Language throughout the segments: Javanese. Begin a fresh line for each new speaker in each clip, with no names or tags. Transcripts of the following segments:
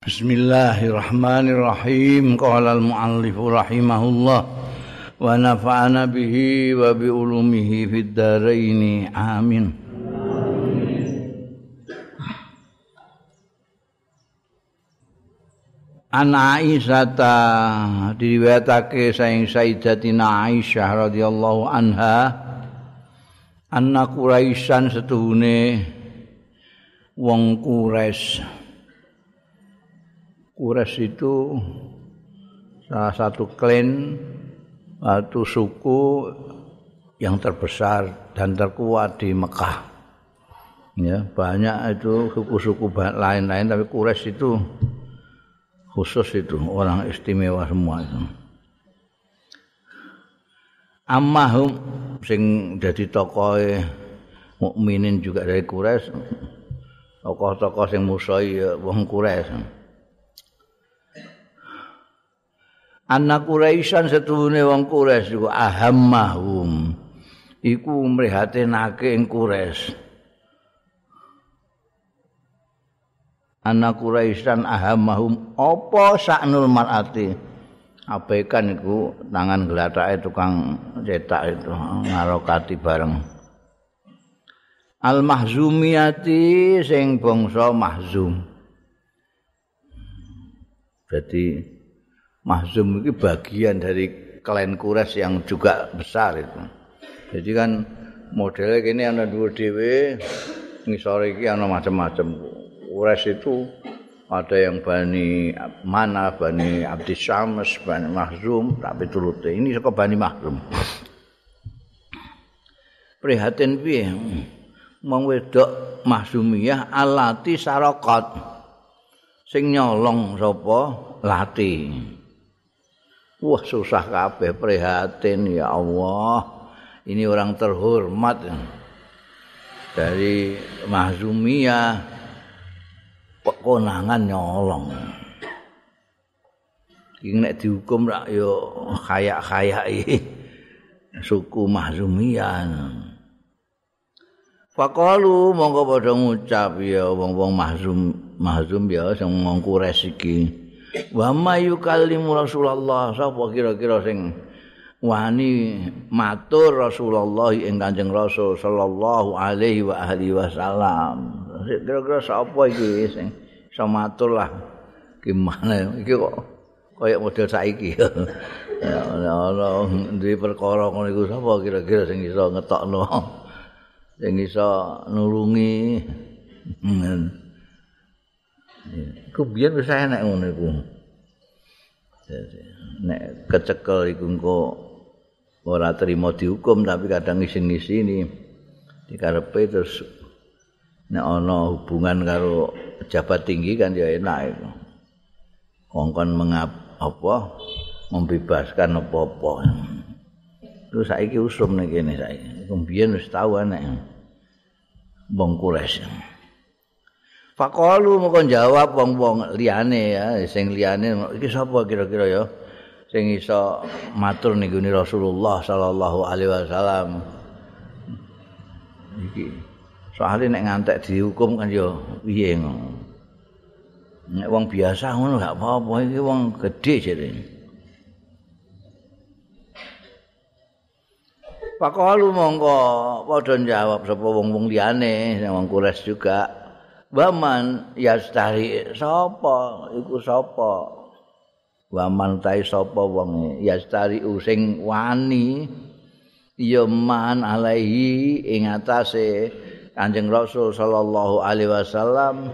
Bismillahirrahmanirrahim. Qala al-muallif rahimahullah wa nafa'ana bihi wa bi ulumihi fid dharain. Amin. An Aisyah diriwayatake saing Sayyidatina Aisyah radhiyallahu anha anna Quraisyan setuhune wong Quraisy Quraisy itu salah satu klan atau suku yang terbesar dan terkuat di Mekah. Ya, banyak itu suku-suku lain-lain tapi Quraisy itu khusus itu orang istimewa semua itu. Ammahum sing jadi tokoh mukminin juga dari Quraisy. Tokoh-tokoh sing musuh ya wong Quraisy. Anak Quraisyan setuhune wong Quraisy iku ahammahum. Iku mrihatinake ing Quraisy. Anak Quraisyan ahammahum apa saknul mar'ati? Abaikan iku tangan glatake tukang cetak itu ngarokati bareng. Al mahzumiyati sing bangsa mahzum. Jadi Mahzum itu bagian dari klan Quraisy yang juga besar itu. Jadi kan modelnya gini ada dua dewe, ngisore iki ana macam-macam. Quraisy itu ada yang Bani Mana, Bani Abdi Syams, Bani Mahzum, tapi turute. Ini suka Bani Mahzum. Prihatin piye? Mong wedok Mahzumiyah alati sarakat sing nyolong sapa lati. Wah susah kabeh prihatin ya Allah. Ini orang terhormat dari Mahzumiyah pekonangan nyolong. Iki nek dihukum rak yo kaya-kayai suku Mahzumiyah. Fakalu monggo padha ngucap ya wong-wong Mahzum Mahzum ya sing ngongku resiki. Wa mayu kalimu Rasulullah? Sapa kira-kira sing wani matur Rasulullah ing Kanjeng Rasul sallallahu alaihi wa alihi wasallam? Kira-kira sapa iki sing iso matur lah? Gimana iki kok kaya model saiki? Ya Allah duwe perkara ngono iku sapa kira-kira sing iso ngetokno? Sing iso nulungi? Hmm. Iku biyen wis enak ngono iku. Nek kecekel iku engko ora terima dihukum tapi kadang ngisin-ngisini dikarepe terus nek ana hubungan karo pejabat tinggi kan ya enak itu. Kongkon mengap apa membebaskan apa-apa. Terus saiki usum nek kene saiki. Kemudian wis tau enak. Bongkules. Fakalu moko jawab wong-wong liyane ya, sing liyane iki sapa kira-kira ya? Sing iso matur ning Rasulullah sallallahu alaihi wasallam. Iki soalnya nek ngantek dihukum kan ya piye ngono. Nek wong biasa ngono gak apa-apa iki wong gedhe jare. Pakalu mongko padha jawab sapa wong-wong liyane, wong kures juga. Waman yastari sapa iku sapa? Waman tai sapa wong yastari using wani. Ya man alaihi ing atase Kanjeng Rasul sallallahu alaihi wasallam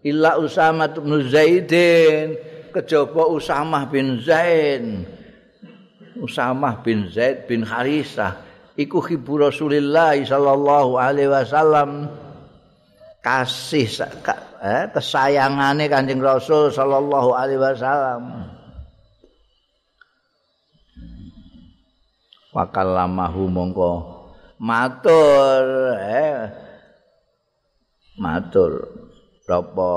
illa Usamah bin Zaidin. Kejaba Usamah bin Zaid. Usamah bin Zaid bin Harisah. Iku hibu Rasulillah sallallahu alaihi wasallam kasih eh, kesayangane Kanjeng Rasul sallallahu alaihi wasallam. Wakallamahu mongko matur eh matur sapa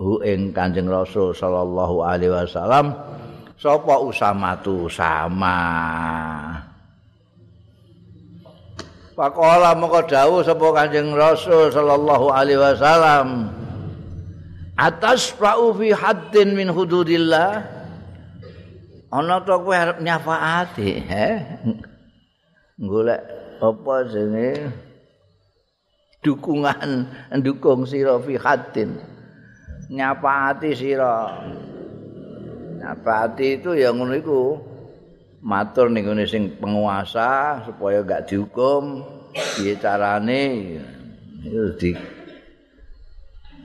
hu ing Kanjeng Rasul sallallahu alaihi wasallam sapa usamatu sama. Pakola moko dawuh sapa Kanjeng Rasul sallallahu alaihi wasallam. atas fa'u fi haddin min hududillah. Ana to kowe arep nyafaati he? Golek apa jenenge? Dukungan ndukung sira fi haddin. Nyafaati sira. Nyafaati itu ya ngono iku matur ning sing penguasa supaya gak dihukum piye carane? Di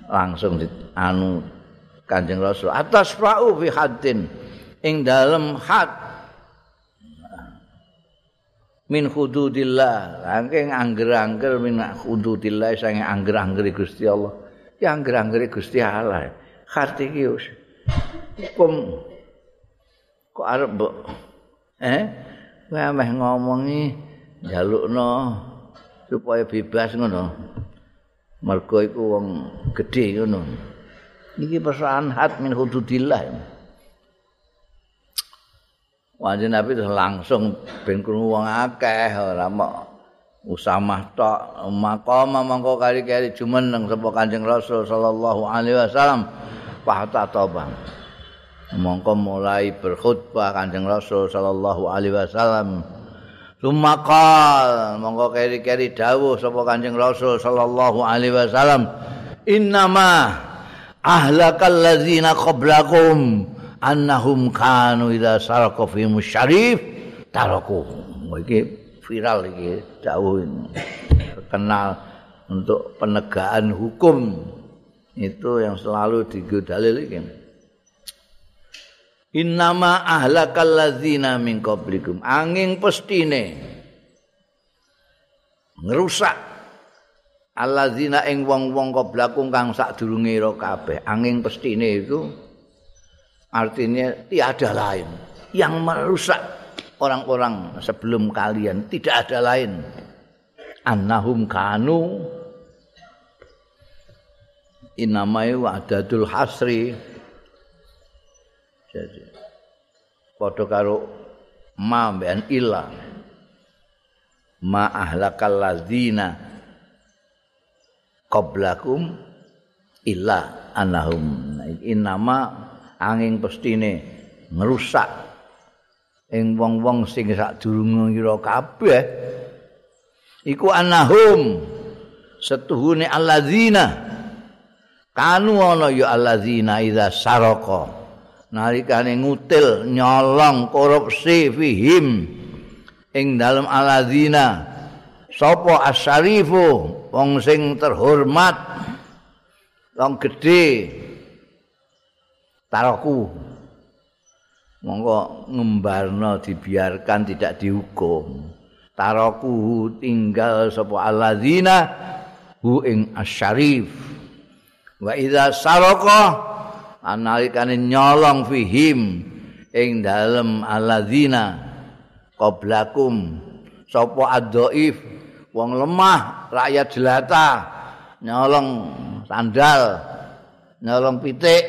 langsung di anu Kanjeng Rasul atas fa'u fi haddin ing dalem had min hududillah. Saking angger-angger min hududillah saking angger-angger Gusti Allah. Ya angger-angger Gusti Allah. Hat iki hukum. Kok arep eh? Kowe meh ngomongi jalukno supaya bebas ngono. Mergo iku wong gedhe ngono. Iki persoalan hat min hududillah. Wajib Nabi langsung ben krungu wong akeh ora mok usamah tok. Maqama mangko kali-kali jumeneng sapa Kanjeng Rasul sallallahu alaihi wasallam. Fahta toba mongko mulai berkhutbah Kanjeng Rasul sallallahu alaihi wasallam. Sumakal mongko keri-keri dawuh sapa Kanjeng Rasul sallallahu alaihi wasallam. Innama ahlakal ladzina qablakum annahum kanu idza sarqa fi musyarif taraku iki viral iki dawuh terkenal untuk penegakan hukum. Itu yang selalu digodalil iki Innama ahlakal ladzina min qablikum. Angin pestine ngerusak alladzina ing wong-wong qablakum kang sadurunge ira kabeh. Angin pestine itu artinya tiada lain yang merusak orang-orang sebelum kalian tidak ada lain annahum kanu inamai wa'dadul hasri jadi padha karo ma ben illa ma ahlakal ladzina qablakum illa annahum. Innama angin pestine ngerusak ing wong-wong sing sadurunge kira kabeh iku annahum setuhune alladzina. Kanu ana ya alladzina idza saraka nalikane ngutil nyolong korupsi fihim. Ing dalem aladzina sapa asyarifu wong sing terhormat wong gedhe taroku monggo ngembarno dibiarkan tidak dihukum. Taroku tinggal sapa aladzina hu ing asyarif wa idza saraka analikane nyolong fihim ing dalem alladzina qablakum sapa adzaif wong lemah rakyat jelata. Nyolong sandal nyolong pitik.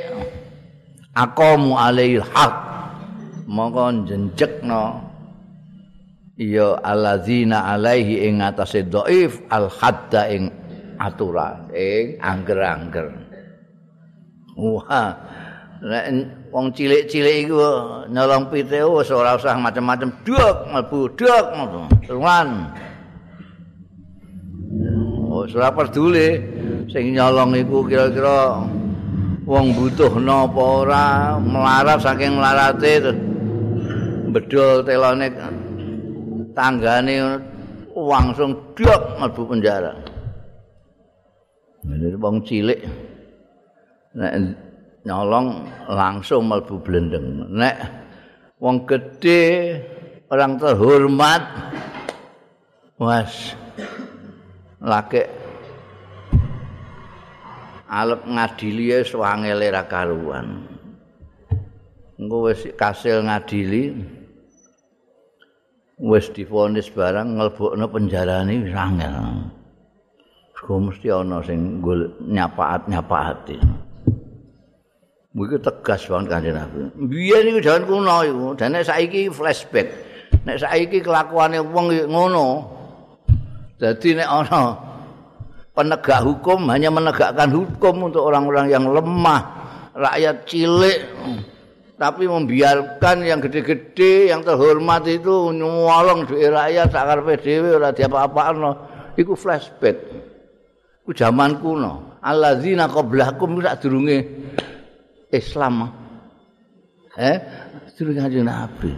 Aqamu alaihi haq. Mongko jenjekno ya alladzina alaihi ing atase dhaif al hadda ing aturan ing angger-angger. Wah. Nek wong cilik-cilik iku nyolong pite wis ora usah macam-macam duk mlebu duk Tuan. Oh, ora peduli sing nyolong iku kira-kira wong butuh napa ora melarat saking melarate terus bedol telone tanggane langsung duk mlebu penjara. Ini wong cilik. nek nyolong langsung mlebu blendeng. Nek wong gedhe orang terhormat was lake alep ngadili wis wangele ra karuan. Engko wis kasil ngadili wis divonis barang nglebokno penjarane wis angel. Mesti ana sing nyapaat-nyapaati Mungkin tegas banget kanjeng Nabi. Biyen niku jaman kuno iku, dan saiki flashback. Nek saiki kelakuane wong ngono. Dadi nek ana penegak hukum hanya menegakkan hukum untuk orang-orang yang lemah, rakyat cilik tapi membiarkan yang gede-gede, yang terhormat itu nyolong duit rakyat sakar PDW ora diapa-apakno. Iku flashback. Ku zaman kuno. Alladzina qablakum sak durunge Islam. Eh, durunge kanjeng Nabi.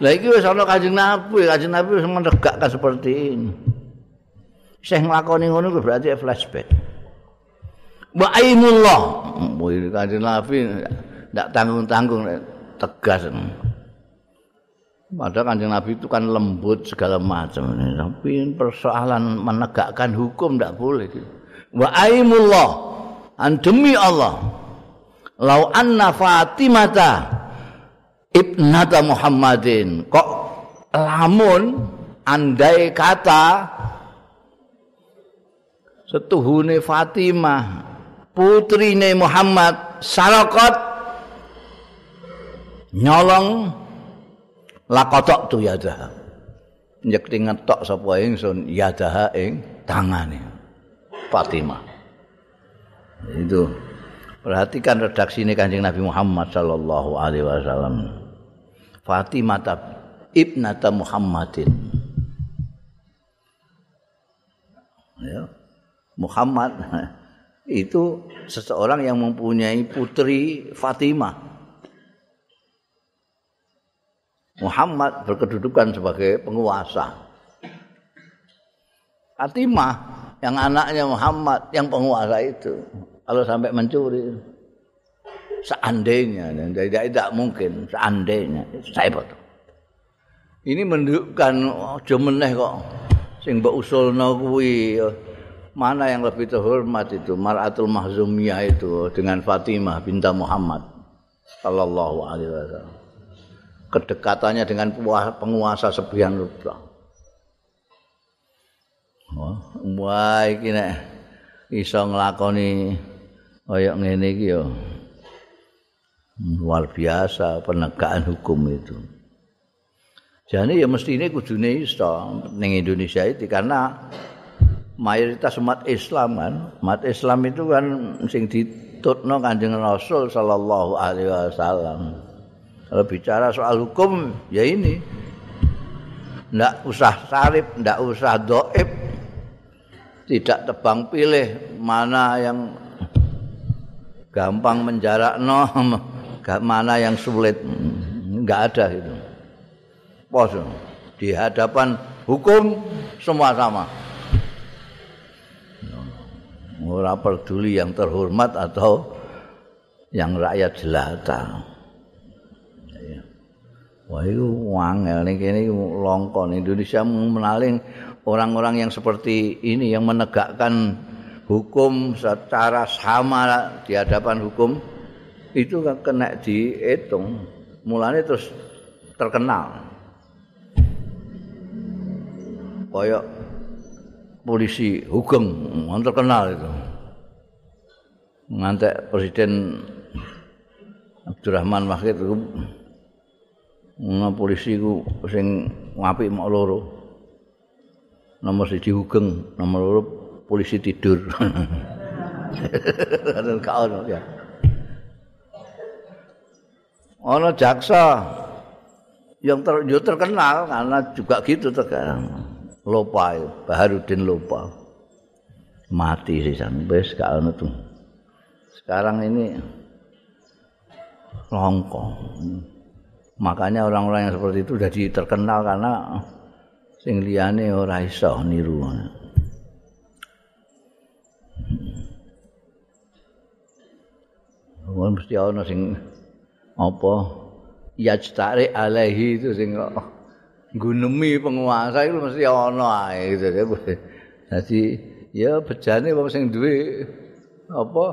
Lah iki wis ana kanjeng Nabi, kanjeng Nabi wis menegakkan seperti ini. Syekh nglakoni ngono berarti flashback. Wa aimullah. Kanjeng Nabi tidak tanggung-tanggung tegas padahal kanjeng Nabi itu kan lembut segala macam tapi persoalan menegakkan hukum tidak boleh wa aimullah an demi Allah lau anna fatimata ibnata muhammadin. Kok lamun andai kata setuhune Fatimah putrine Muhammad sarakot nyolong lakotok tu yadah nyekti ngetok sapa ingsun? Yadah ing tangane Fatimah. Itu perhatikan redaksi ini kanjeng Nabi Muhammad sallallahu alaihi wasallam. Fatimah ibnata Muhammadin. Ya. Muhammad itu seseorang yang mempunyai putri Fatimah. Muhammad berkedudukan sebagai penguasa. Fatimah yang anaknya Muhammad yang penguasa itu kalau sampai mencuri seandainya tidak, tidak mungkin seandainya saya betul. Ini menunjukkan oh, jemeneh kok sing mbok usulno kuwi mana yang lebih terhormat itu Maratul Mahzumiyah itu dengan Fatimah binta Muhammad sallallahu alaihi wasallam kedekatannya dengan penguasa sebian rupa. Wah, iki nek iso nglakoni kaya ngene iki ya luar biasa penegakan hukum itu. Jadi ya mesti ini kudune iso ning Indonesia itu karena mayoritas umat Islam kan, umat Islam itu kan sing ditutno Kanjeng Rasul sallallahu alaihi wasallam. Kalau bicara soal hukum ya ini. Ndak usah sarif, ndak usah doib. Tidak tebang pilih mana yang gampang menjarak no, mana yang sulit. Enggak ada itu. Pos di hadapan hukum semua sama. Orang peduli yang terhormat atau yang rakyat jelata. Wah itu wangel nih kini longkon Indonesia menaling orang-orang yang seperti ini yang menegakkan hukum secara sama di hadapan hukum itu kena dihitung. Mulanya terus terkenal. Koyok polisi hukum terkenal itu. Ngantek presiden Abdurrahman Wahid itu polisi ku sing ngapik mok loro. Nomor siji hugeng, nomor loro polisi tidur. Ono jaksa yang ter, terkenal karena juga gitu terkenal. Lopa, Baharudin Lopa. Mati sih sampai sekarang itu. Sekarang ini longkong. Makanya orang-orang yang seperti itu jadi terkenal karena sing liyane ora iso niru. Wong mesti ana sing apa yajtari alaihi itu sing gunemi penguasa itu mesti ana gitu. Jadi ya bejane wong sing duwe apa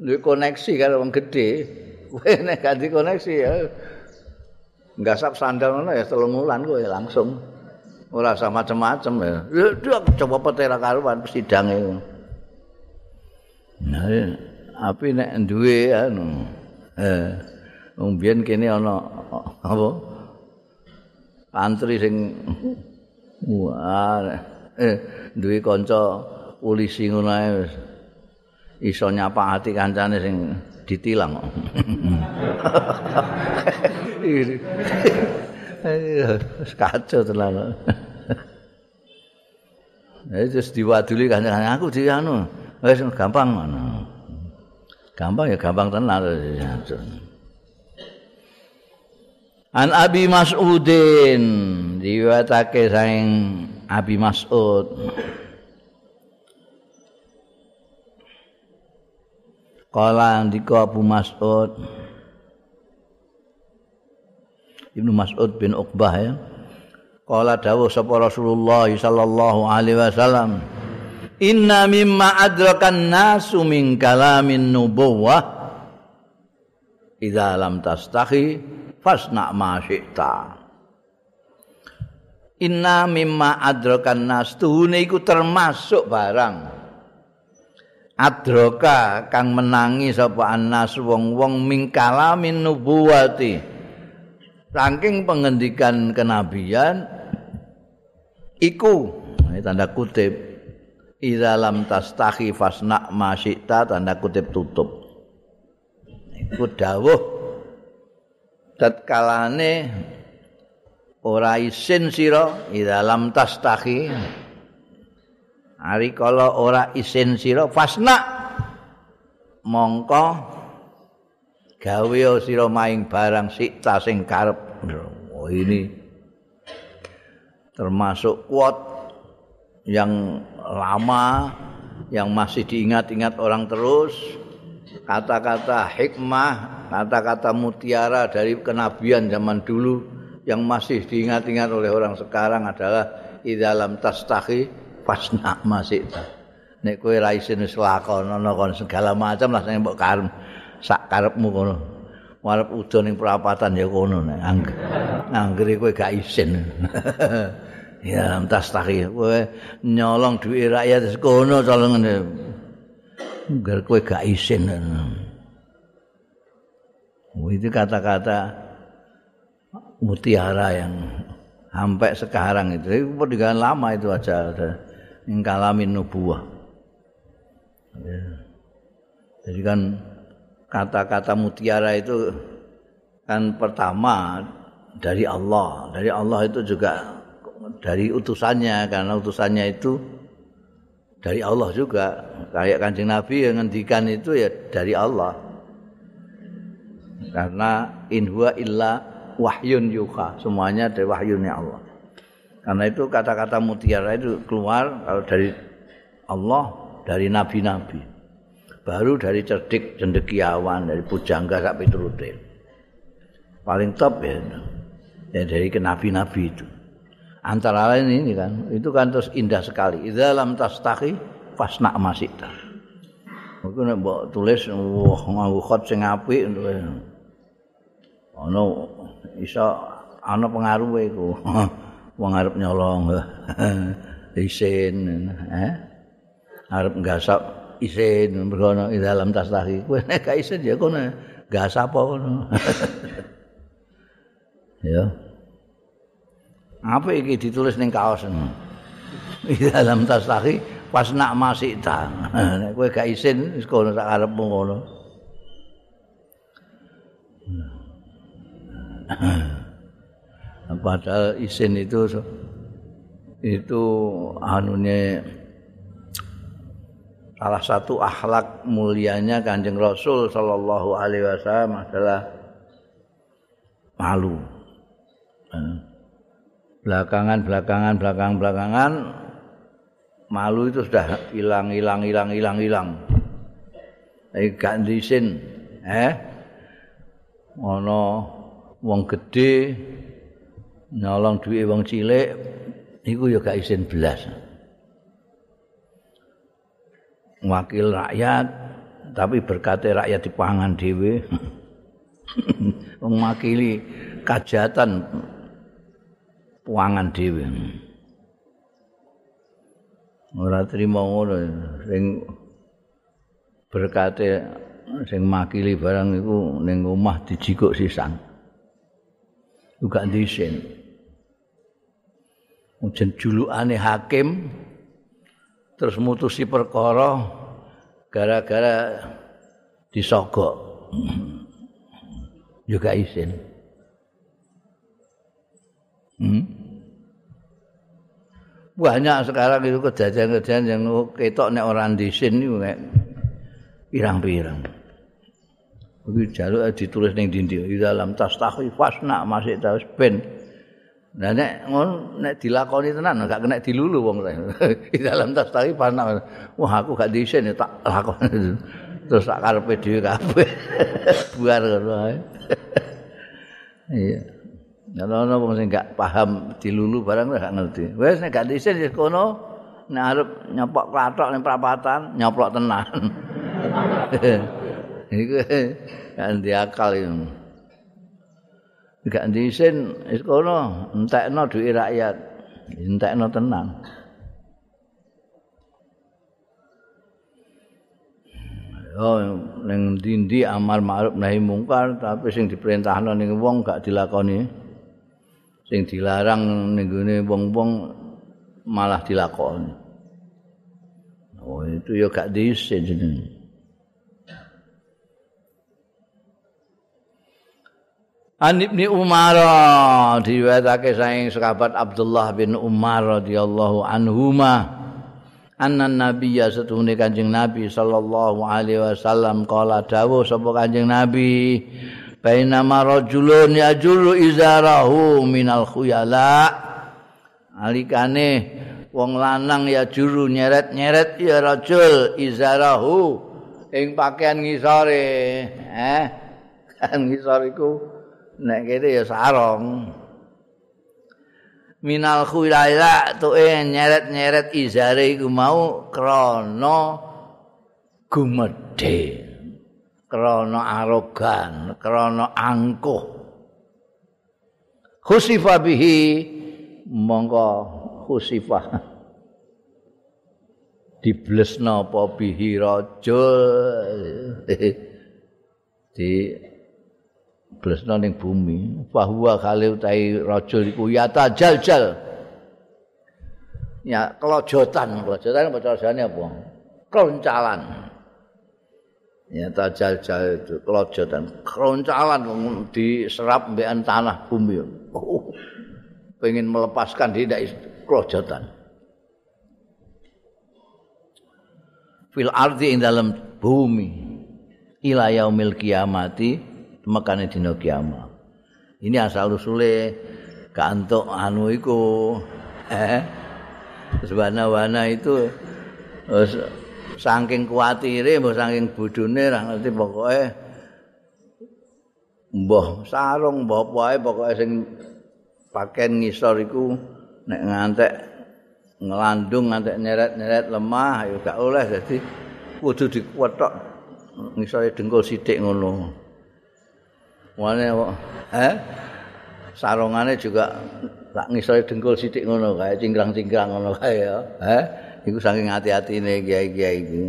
duwe koneksi karo wong gedhe kowe nek ganti koneksi ya ngasap sandal ngono ya telung wulan kowe langsung ora usah macem-macem ya. Ya coba petera karuan sidange. Nah, api nek duwe anu. Eh, wong biyen kene ana apa? Antri sing wah eh duwe kanca polisi ngono ae iso nyapa ati kancane sing ditilang kacau tenan Eh terus diwaduli kan aku di anu wis gampang ngono. Gampang ya gampang tenan. An Abi Mas'udin riwayatake saing Abi Mas'ud. Kala ndika Abu Mas'ud Ibnu Mas'ud bin Uqbah ya. Kala dawuh sapa Rasulullah sallallahu alaihi wasallam Inna mimma adrakan nasu min kalamin nubuwah Idza lam tastahi fasna ma syi'ta. Inna mimma adrakan nas tuhune iku termasuk barang. Adroka kang menangi sapa annas wong-wong min kalamin nubuwati Saking pengendikan kenabian iku ini tanda kutip Iza lam tastahi fasna masyikta tanda kutip tutup. Iku dawuh. Tatkalane ora isin sira Iza lam tastahi. Hari kalau ora isin sira fasna. Mongko gawe sira maing barang sikta sing karep. Oh ini termasuk kuat yang lama yang masih diingat-ingat orang terus kata-kata hikmah kata-kata mutiara dari kenabian zaman dulu yang masih diingat-ingat oleh orang sekarang adalah idalam tastahi fasna masih nek kowe ra isin wis kon segala macam lah sing mbok karep sak karepmu kono. Warep udan ning perapatan ya kono nek anggere kowe gak isin. ya entas tahi kowe nyolong duit rakyat wis kono colongane. Angger kowe gak isin. Oh, itu kata-kata mutiara yang sampai sekarang itu. Itu perdigaan lama itu aja. Yang kalamin nubuah. Ya. Jadi kan kata-kata mutiara itu kan pertama dari Allah. Dari Allah itu juga dari utusannya karena utusannya itu dari Allah juga. Kayak Kanjeng Nabi yang ngendikan itu ya dari Allah. Karena in huwa illa wahyun yuha. Semuanya dari wahyunya Allah. Karena itu kata-kata mutiara itu keluar kalau dari Allah, dari nabi-nabi. baru dari cerdik cendekiawan dari pujangga sak piturute paling top ya, ya dari kenabi-nabi itu antara lain ini kan itu kan terus indah sekali. Dalam tastahi fasna masita. Aku nek mbok tulis wah nganggo khot sing apik ana iso ana pengaruhe iku. Wong arep nyolong isin eh? Arep nggasak isin mergono di dalam tas tahi kowe nek isin ya kono gak sapa kono. Ya apa iki ditulis ning kaos di dalam tas tahi pas nak masih ta. Nek kowe gak isin wis kono sak arepmu kono padahal isin itu itu anunya salah satu akhlak mulianya Kanjeng Rasul sallallahu alaihi wasallam adalah malu. Eh, belakangan belakangan belakang belakangan malu itu sudah hilang hilang hilang hilang hilang. Iki gak disin, eh? Ono wong gede nyolong duit wong cilik iku ya gak isin belas. wakil rakyat tapi berkate rakyat dipangan dhewe mewakili kajatan puangan dhewe. Ora trimo ngono sing berkate sing makili barang iku ning omah dijikuk sisan juga disin jen julukane hakim terus mutusi perkara gara-gara disogok. Juga isin hmm? banyak sekarang itu kejadian-kejadian yang ketok nek orang disin itu kayak pirang-pirang. Begitu jaluk ditulis ning dindi di dalam tas tahfasna masih tas ben Nah nek ngono nek dilakoni tenan gak kena dilulu wong di dalam tas tadi pas wah aku gak diisen tak lakoni. Terus sak karepe dhewe kabeh. Buar ngono iya nek ono wong sing gak paham dilulu barang gak ngerti. Wes nek gak diisen ya kono nek arep nyopok klathok ning prapatan nyoplok tenan. Iku gak diakal itu gak disin wis kono entekno duit rakyat entekno tenang Oh, ning dindi amal ma'ruf nahi mungkar tapi sing diperintahno ning wong gak dilakoni. Sing dilarang ning gone wong-wong malah dilakoni. Oh, itu ya gak disin jenenge. An Ibni Umar diriwayatake saking sahabat Abdullah bin Umar radhiyallahu anhuma anna nabiyya setuhune Kanjeng Nabi sallallahu alaihi wasallam kala dawuh sapa Kanjeng Nabi baina marajulun yajuru izarahu minal khuyala. Alikane wong lanang ya juru nyeret-nyeret ya rajul izarahu. Ing pakaian ngisore eh? Kan ngisor iku nek kene ya sarong. Minal khulaila tuwe nyeret-nyeret izare iku mau krana gumedhe krana arogan krana angkuh. Khusifa bihi mongko khusifah. Diblesna apa bihi rajul di blesno ning bumi. Bahwa kali utai rajul iku ya tajaljal. Ya kelojotan. Kelojotan carane apa? Kroncalan ya tajaljal itu kelojotan kroncalan diserap mbekan tanah bumi oh, pengen melepaskan dia dari kelojotan fil ardi ing dalam bumi ila yaumil kiamati mekane dina kiamat. Ini asal usule kantuk anu iku eh sewana-wana itu saking kuatire mbah saking bodhone ra ngerti pokoke. Mbah sarung mbah wae pokoke sing pakaian ngisor iku nek ngantek ngelandung ngantek nyeret-nyeret lemah ya gak oleh. Dadi kudu dikuwetok ngisore dengkul sithik ngono. Wane eh? Sarungane juga tak ngisore dengkul sithik ngono kae cingkrang-cingkrang ngono kae ya. Eh iku saking ati-atine kiai-kiai iki.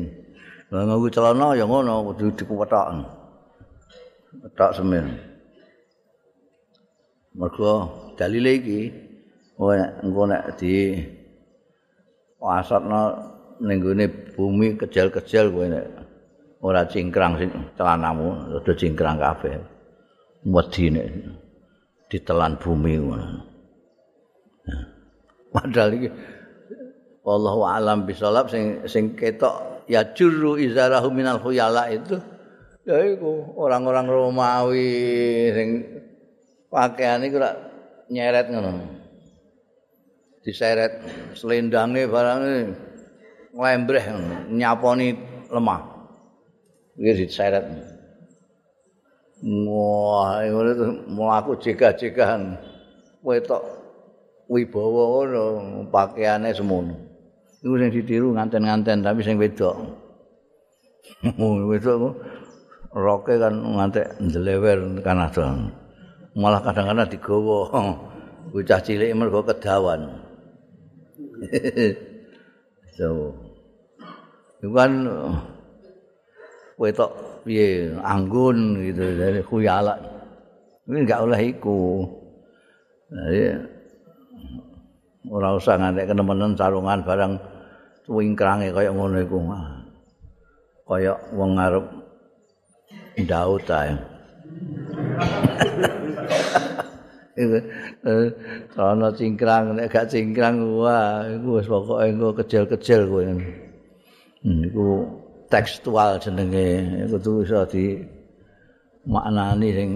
Lah nganggo celana ya ngono kudu dikuwetok. Tok semen. Mergo dalile iki engko nek di wasatno ning gone bumi kejel-kejel kowe nek ora cingkrang sing celanamu, udah cingkrang kabeh. wedine ditelan bumi ngono. Padahal iki wallahu alam bisalab sing sing ketok ya juru izarahu minal khuyala itu ya iku orang-orang Romawi sing pakaian iku lak nyeret ngono. Diseret selendange barang nglembreh nyaponi lemah. Iki diseret. Wah, ngono itu mlaku jegah-jegahan. Wetok wibawa ngono, pakaiane semono. Iku sing ditiru nganten-nganten tapi sing wedok. wedok roke kan ngantek ndelewer kan ada. Malah kadang-kadang digawa. Bocah cilik mergo kedawan. so. Iku kan wetok piye anggun gitu dari khuyala ini enggak oleh iku jadi ora usah ngantek kenemenen sarungan barang wingkrange kaya ngono iku kaya wong ngarep ndaut ae Iku eh, ana cingkrang nek gak cingkrang wah iku wis pokoke engko kecil-kecil kowe. Hmm, iku tekstual jenenge iku tuh iso di maknani sing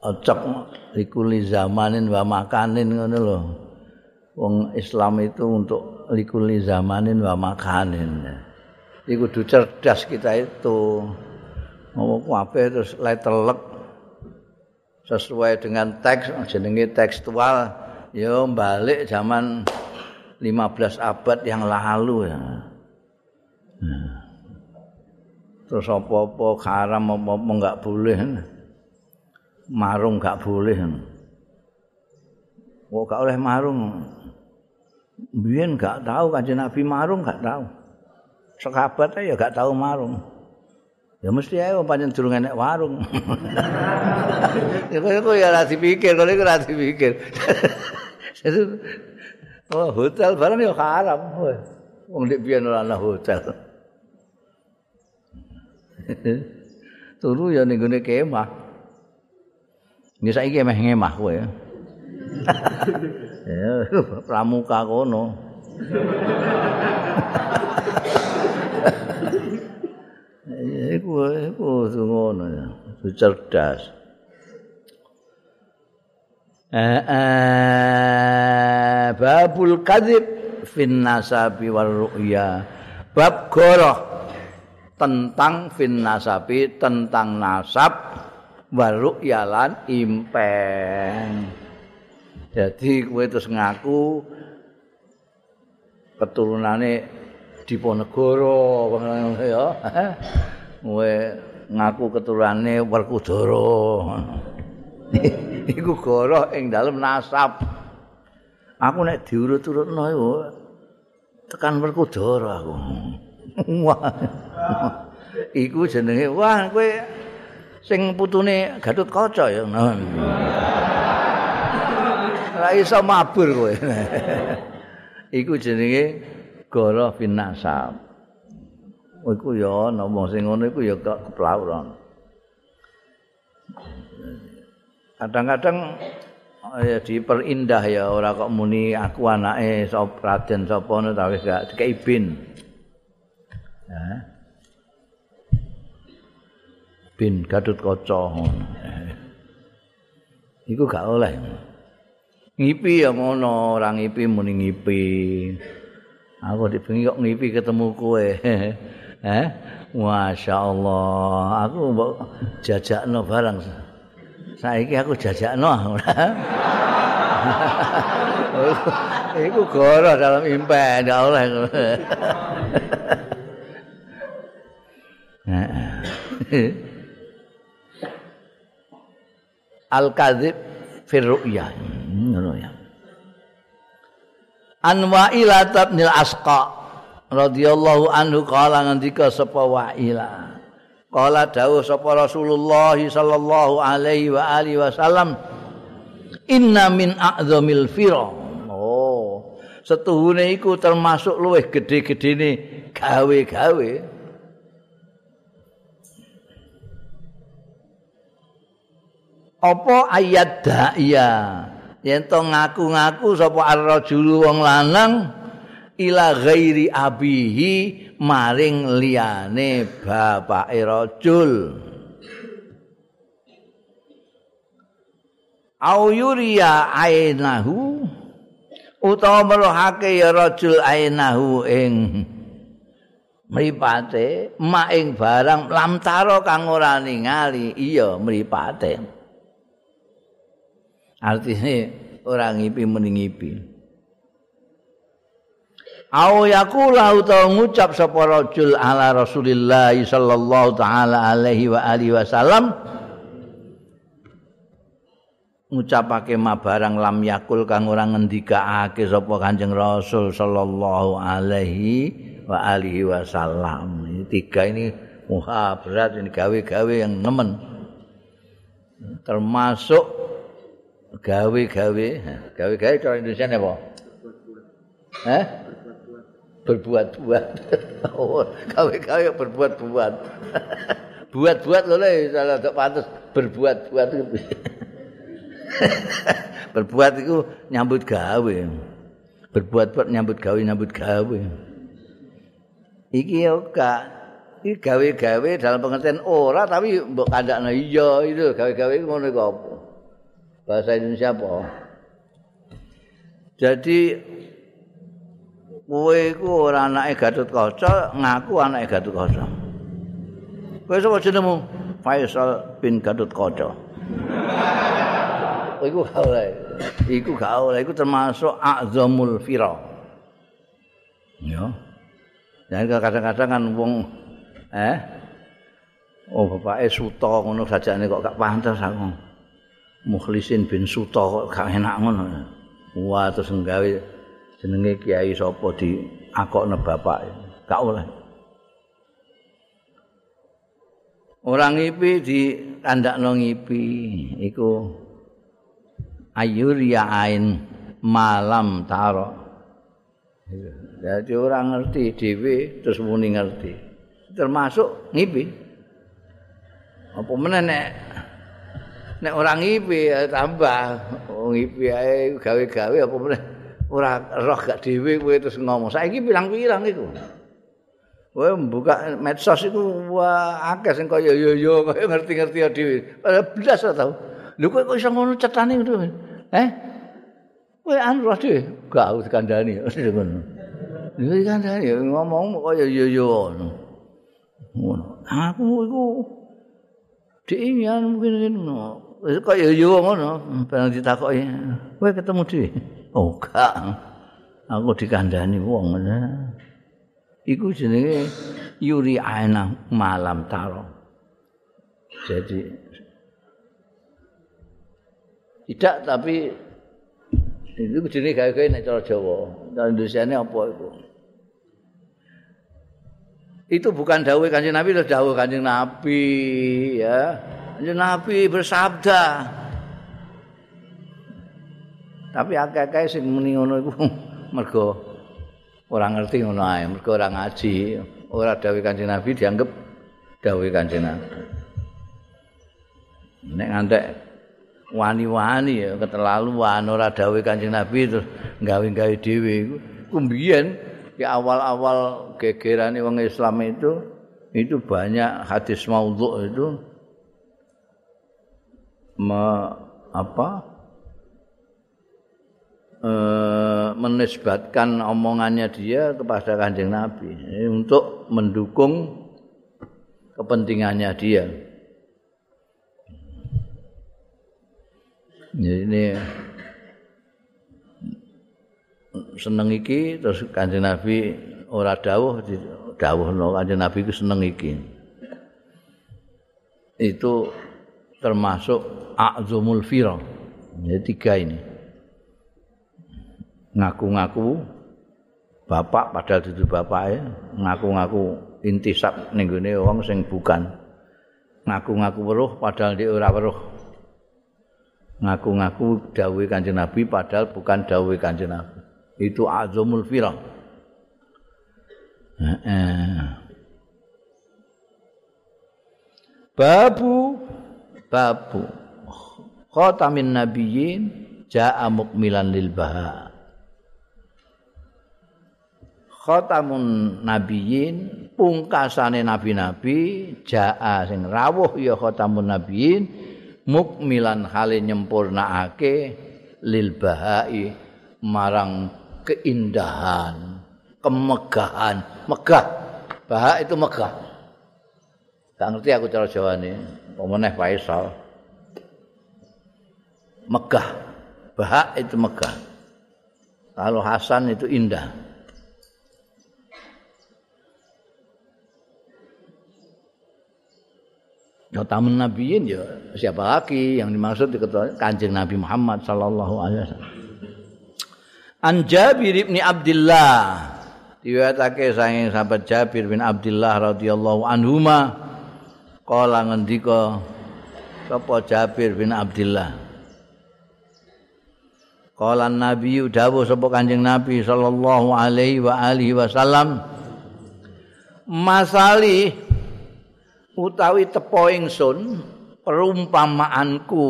cocok likuli zamanin wa makanin ngono lho. Wong Islam itu untuk likuli zamanin wa makanin. Iku kudu cerdas kita itu. Ngomong kabeh terus letelek sesuai dengan teks jenenge tekstual ya balik zaman 15 abad yang lalu ya. Nah. Terus apa-apa haram apa-apa enggak boleh. Marung enggak boleh. Kok gak oleh marung? Biyen enggak tahu kanjeng Nabi marung enggak tahu. Sekabat ya enggak tahu marung. Ya mesti ae pancen durung enek warung. ya kok ya ora dipikir, kok iku ora dipikir. oh, hotel barang ya haram. Wong nek biyen ora ana hotel. Turu ya ning gone kemah. Nggih saiki meh ngemah kowe ya. Ya pramuka kono. iku iku ngono ya cerdas. Eh, eh babul kadzib fin nasabi wal ru'ya. Bab goroh tentang fin nasabi tentang nasab wal ru'ya lan impeng jadi kowe terus ngaku keturunane Diponegoro ya. Kowe ngaku keturunane Werkudara. Iku goroh ing dalem nasab. Aku nek diurut-urutno iku tekan Werkudara aku. Iku jenenge wah kowe sing putune Gatut Kaca ya. Ora iso mabur kowe. Iku jenenge goro bin nasab. Oh, iku ya ana wong sing ngono iku ya keplauran. Kadang-kadang ya diperindah ya ora kok muni aku anake sapa Raden sapa ngono ta wis gak dikei bin. Ya. Bin Gadut ngono. Iku gak oleh. Ngipi ya ngono, ora ngipi muni ngipi. Aku dibengi kok ngipi ketemu kowe. Eh? Masya Allah. Aku mbok jajakno barang. Saiki aku jajakno. Iku goro dalam impen, ya Allah. Al-kadzib fi ru'ya. Ngono ya. an wa'ila asqa. Radhiyallahu anhu kala ngendika sapa wa'ila. Kala dawuh sapa Rasulullah sallallahu alaihi wa alihi wasallam inna min a'zamil fira. Oh setuhune iku termasuk luwih gedhe-gedhene gawe-gawe. Apa ayat da'ya yen to ngaku-ngaku sapa ar-rajulu wong lanang ila ghairi abihi maring liyane bapake rajul. Au yuriya ainahu utawa merohake ya rajul ainahu ing mripate mak ing barang lamtaro kang ora ningali iya mripate artinya orang ngipi mending ngipi Au yakula utawa ngucap sapa rajul ala Rasulillah sallallahu taala alaihi wa alihi wasallam ngucapake ma barang lam yakul kang ora ngendikaake sapa Kanjeng Rasul sallallahu alaihi wa alihi wasallam. Ini tiga ini muha berat ini gawe-gawe yang nemen. Termasuk gawe-gawe, gawe-gawe cara Indonesia apa? Eh? Berbuat-buat. Oh, gawe-gawe berbuat-buat. Buat-buat lho le salah tak pantes berbuat-buat berbuat itu nyambut gawe. Berbuat-buat nyambut gawe nyambut gawe. Iki yo gak iki gawe-gawe dalam pengertian ora tapi mbok kandakno iya itu gawe-gawe ngono kok. Bahasa Indonesia apa? Jadi kowe iku ora anake Gatot Kaca, ngaku anake Gatot Kaca. Kowe sapa jenengmu? Faisal bin Gatot Kaca. iku gak oleh. Iku gak oleh, iku termasuk azamul fira. Ya. Dan kadang-kadang kan wong eh Oh bapake Suto ngono sajane kok gak pantes aku. Mukhlisin bin Suto gak enak ngono. Wah terus nggawe jenenge kiai sapa di akokne bapak. Gak oleh. Orang ngipi di kandakno ngipi iku ayuriyain malam taro. Jadi orang ngerti dhewe terus muni ngerti. Termasuk ngipi. Apa meneh nek nek orang ngipi ya tambah oh, ngipi ae gawe-gawe apa meneh ora roh gak dhewe kowe terus ngomong. Saiki pirang-pirang iku. Kowe buka medsos iku wah akeh sing kaya yo yo kaya ngerti-ngerti dhewe. Padahal blas tau. Lho kok iso ngono cetane ngono. Eh? Kowe anu roh dhewe gak usah kandhani ngono. Lho kandhani ngomong kaya yo yo ngono. Aku iku diingan mungkin ngono. Wis kaya yo ngono, barang ditakoki. Kowe ketemu dhewe. Oh, gak. Aku dikandhani wong ngono. Iku jenenge yuri aina malam taro. Jadi tidak tapi itu jenenge gawe-gawe nek cara Jawa. Cara Indonesia apa itu? Itu bukan dawuh Kanjeng Nabi, itu dawuh Kanjeng Nabi ya. Kanjeng Nabi bersabda. Tapi akeh-akeh sing muni ngono iku mergo ora ngerti ngono ae, mergo ora ngaji. Ora dawuh Kanjeng Nabi dianggap dawuh Kanjeng Nabi. Nek ngantek wani-wani ya keterlaluan ora dawuh Kanjeng Nabi terus gawe-gawe dhewe iku kumbiyen di awal-awal gegerane wong Islam itu itu banyak hadis maudhu itu me, apa e, menisbatkan omongannya dia kepada kanjeng Nabi untuk mendukung kepentingannya dia. Jadi ini seneng iki terus Kanjeng Nabi ora dawuh dawuhno Kanjeng Nabi ku seneng iki. Itu termasuk a'zumul fira. Jadi tiga ini. Ngaku-ngaku bapak padahal itu bapake, ngaku-ngaku intisab ning gone wong sing bukan. Ngaku-ngaku weruh padahal dia ora weruh. Ngaku-ngaku dawuh Kanjeng Nabi padahal bukan dawuh Kanjeng Nabi. itu azamul firah. Babu babu khatamin nabiyyin jaa mukmilan lil baha. Khatamun nabiyyin pungkasane nabi-nabi jaa sing rawuh ya khatamun nabiyyin mukmilan hale nyempurnakake lil bahai marang keindahan, kemegahan, megah. Bahak itu megah. Gak ngerti aku cara Jawa ini. Pemeneh Faisal. Megah. Bahak itu megah. Kalau Hasan itu indah. Ya tamun nabiyin ya siapa lagi yang dimaksud diketahui kanjeng Nabi Muhammad sallallahu alaihi wasallam. An Jabir bin Abdullah diwetake saking sahabat Jabir bin Abdullah radhiyallahu anhuma kala ngendika sapa Jabir bin Abdullah Kala Nabi dawuh sapa Kanjeng Nabi sallallahu alaihi wa alihi wasallam Masali utawi tepo ingsun perumpamaanku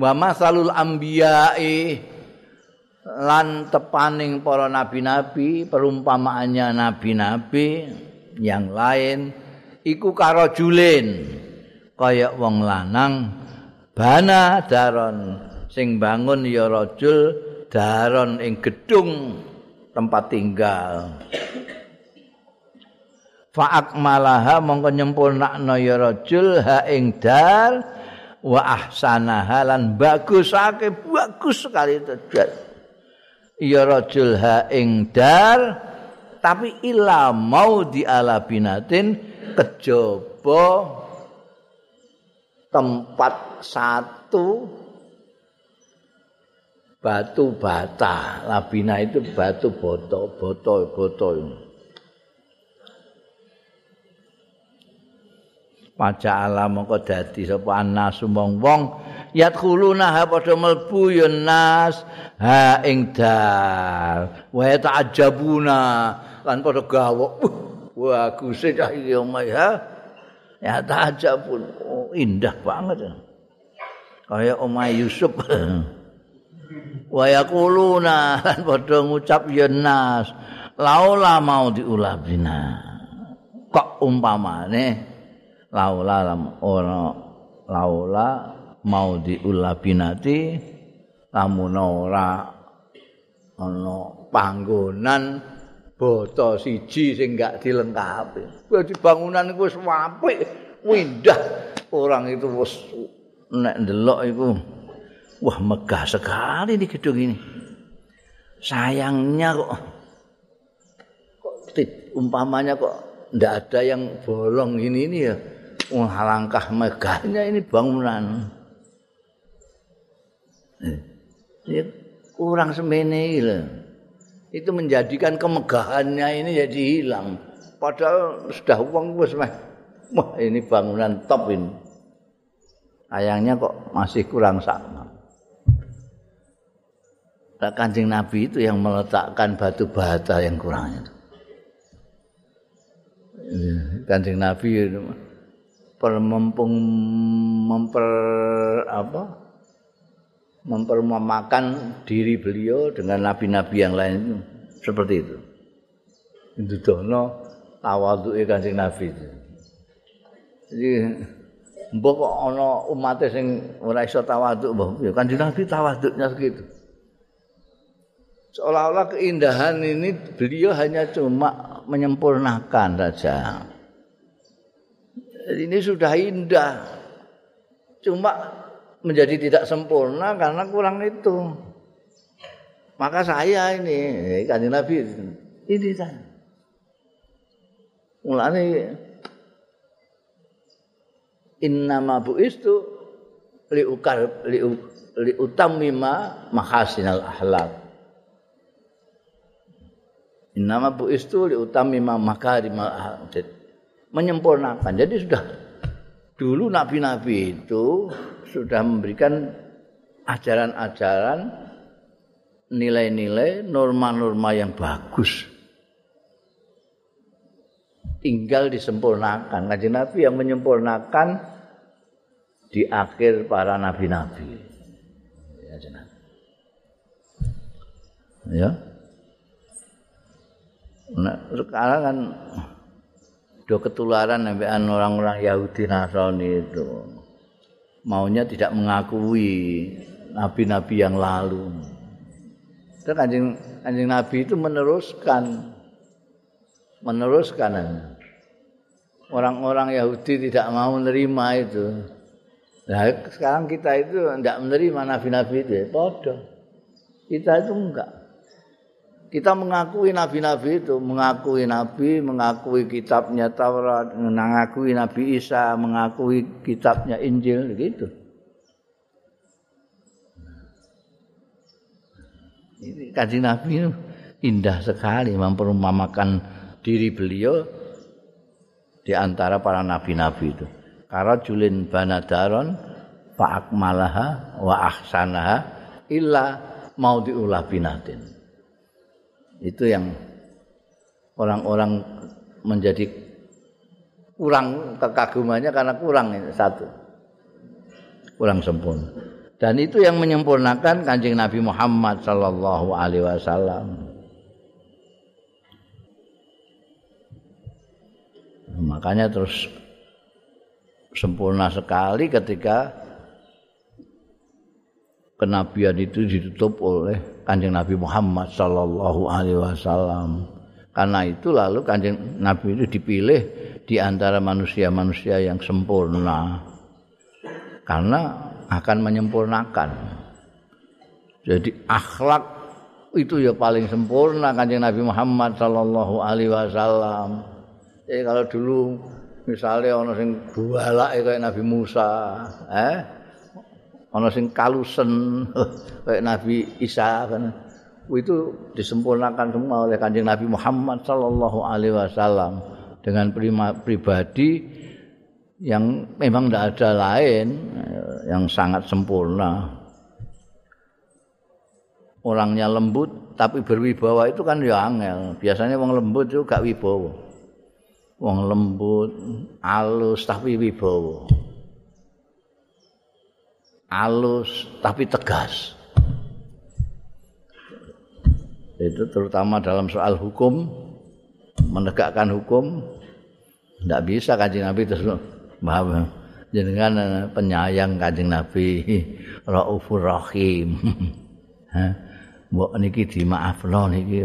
wa masalul anbiya'i lan tepaning para nabi-nabi perumpamaannya nabi-nabi yang lain iku karo julin. Kaya wong lanang bana daron. Sing bangun ya rajul daron ing gedung tempat tinggal. Fa'ak malaha mongko nyempurnakno ya rajul ha ing dar wa ahsanaha lan bagusake bagus sekali terjadi ya rajul ha ing dar tapi ila mau di ala binatin kejaba tempat satu batu bata. Labina itu batu boto, boto, boto. Paca alam mongko dadi sapa anas wong wong yadkhuluna ha padha mlebu ya nas. Ha ing dal. Wa ta'ajabuna lan padha gawok wah guse cah iki omah ya. Ya ta'ajabun oh, indah banget. Kaya omah Yusuf. Wa yaquluna padha ngucap yen nas laula mau diulabina kok umpamane laula ora laula mau diulabinati lamun ora ana panggonan boto siji sing gak dilengkapi dadi bangunan iku wis apik windah orang itu wis nek ndelok iku Wah megah sekali di gedung ini. Sayangnya kok kok umpamanya kok ndak ada yang bolong ini ini ya. Wah langkah megahnya ini bangunan. Eh, kurang semene loh. Itu menjadikan kemegahannya ini jadi hilang. Padahal sudah uang wis Wah, ini bangunan top ini. Sayangnya kok masih kurang sama. Nah, kancing Nabi itu yang meletakkan batu bata yang kurang itu. Kancing Nabi itu per mempung memper apa mempermamakan diri beliau dengan nabi-nabi yang lain seperti itu. Itu dono tawadhu kancing Nabi. Jadi mbok kok ana umat sing ora iso tawadhu mbok ya kancing Nabi tawadhunya segitu. seolah-olah keindahan ini beliau hanya cuma menyempurnakan saja. Ini sudah indah, cuma menjadi tidak sempurna karena kurang itu. Maka saya ini, kanjeng Nabi, ini saya. Mulanya innama buistu li ukar li, li utammima mahasinal ahlak Nama bu istu li utami makarimal ahdid. Menyempurnakan. Jadi sudah dulu nabi-nabi itu sudah memberikan ajaran-ajaran nilai-nilai norma-norma yang bagus. Tinggal disempurnakan. Kajian Nabi yang menyempurnakan di akhir para nabi-nabi. Ya, ya. Nah, sekarang kan do ketularan sampean orang-orang Yahudi Nasrani itu. Maunya tidak mengakui nabi-nabi yang lalu. Itu kanjeng, kanjeng Nabi itu meneruskan meneruskan orang-orang Yahudi tidak mau menerima itu. Nah, sekarang kita itu tidak menerima nabi-nabi itu, podo. Kita itu enggak. Kita mengakui nabi-nabi itu, mengakui nabi, mengakui kitabnya Taurat, mengakui Nabi Isa, mengakui kitabnya Injil gitu. Ini kaji Nabi itu indah sekali memperumpamakan diri beliau di antara para nabi-nabi itu. Karena julin banadaron fa'akmalaha wa ahsanaha illa maudhi'ul binatin. Itu yang orang-orang menjadi kurang kekagumannya karena kurang satu. Kurang sempurna. Dan itu yang menyempurnakan Kanjeng Nabi Muhammad sallallahu alaihi wasallam. Makanya terus sempurna sekali ketika kenabian itu ditutup oleh Kanjeng Nabi Muhammad sallallahu alaihi wasallam. Karena itu lalu Kanjeng Nabi itu dipilih di antara manusia-manusia yang sempurna. Karena akan menyempurnakan. Jadi akhlak itu ya paling sempurna Kanjeng Nabi Muhammad sallallahu alaihi wasallam. Jadi kalau dulu misalnya ana sing bualak kayak Nabi Musa, eh? Ana sing kalusen kayak Nabi Isa kan. Itu disempurnakan semua oleh Kanjeng Nabi Muhammad sallallahu alaihi wasallam dengan prima, pribadi yang memang tidak ada lain yang sangat sempurna. Orangnya lembut tapi berwibawa itu kan ya angel. Biasanya wong lembut itu gak wibawa. Wong lembut, alus tapi wibawa. Alus tapi tegas. Itu terutama dalam soal hukum, menegakkan hukum, tidak bisa kaji Nabi terus Maaf jenengan penyayang Kanjeng Nabi Raufur Rahim. Mbok niki dimaafno niki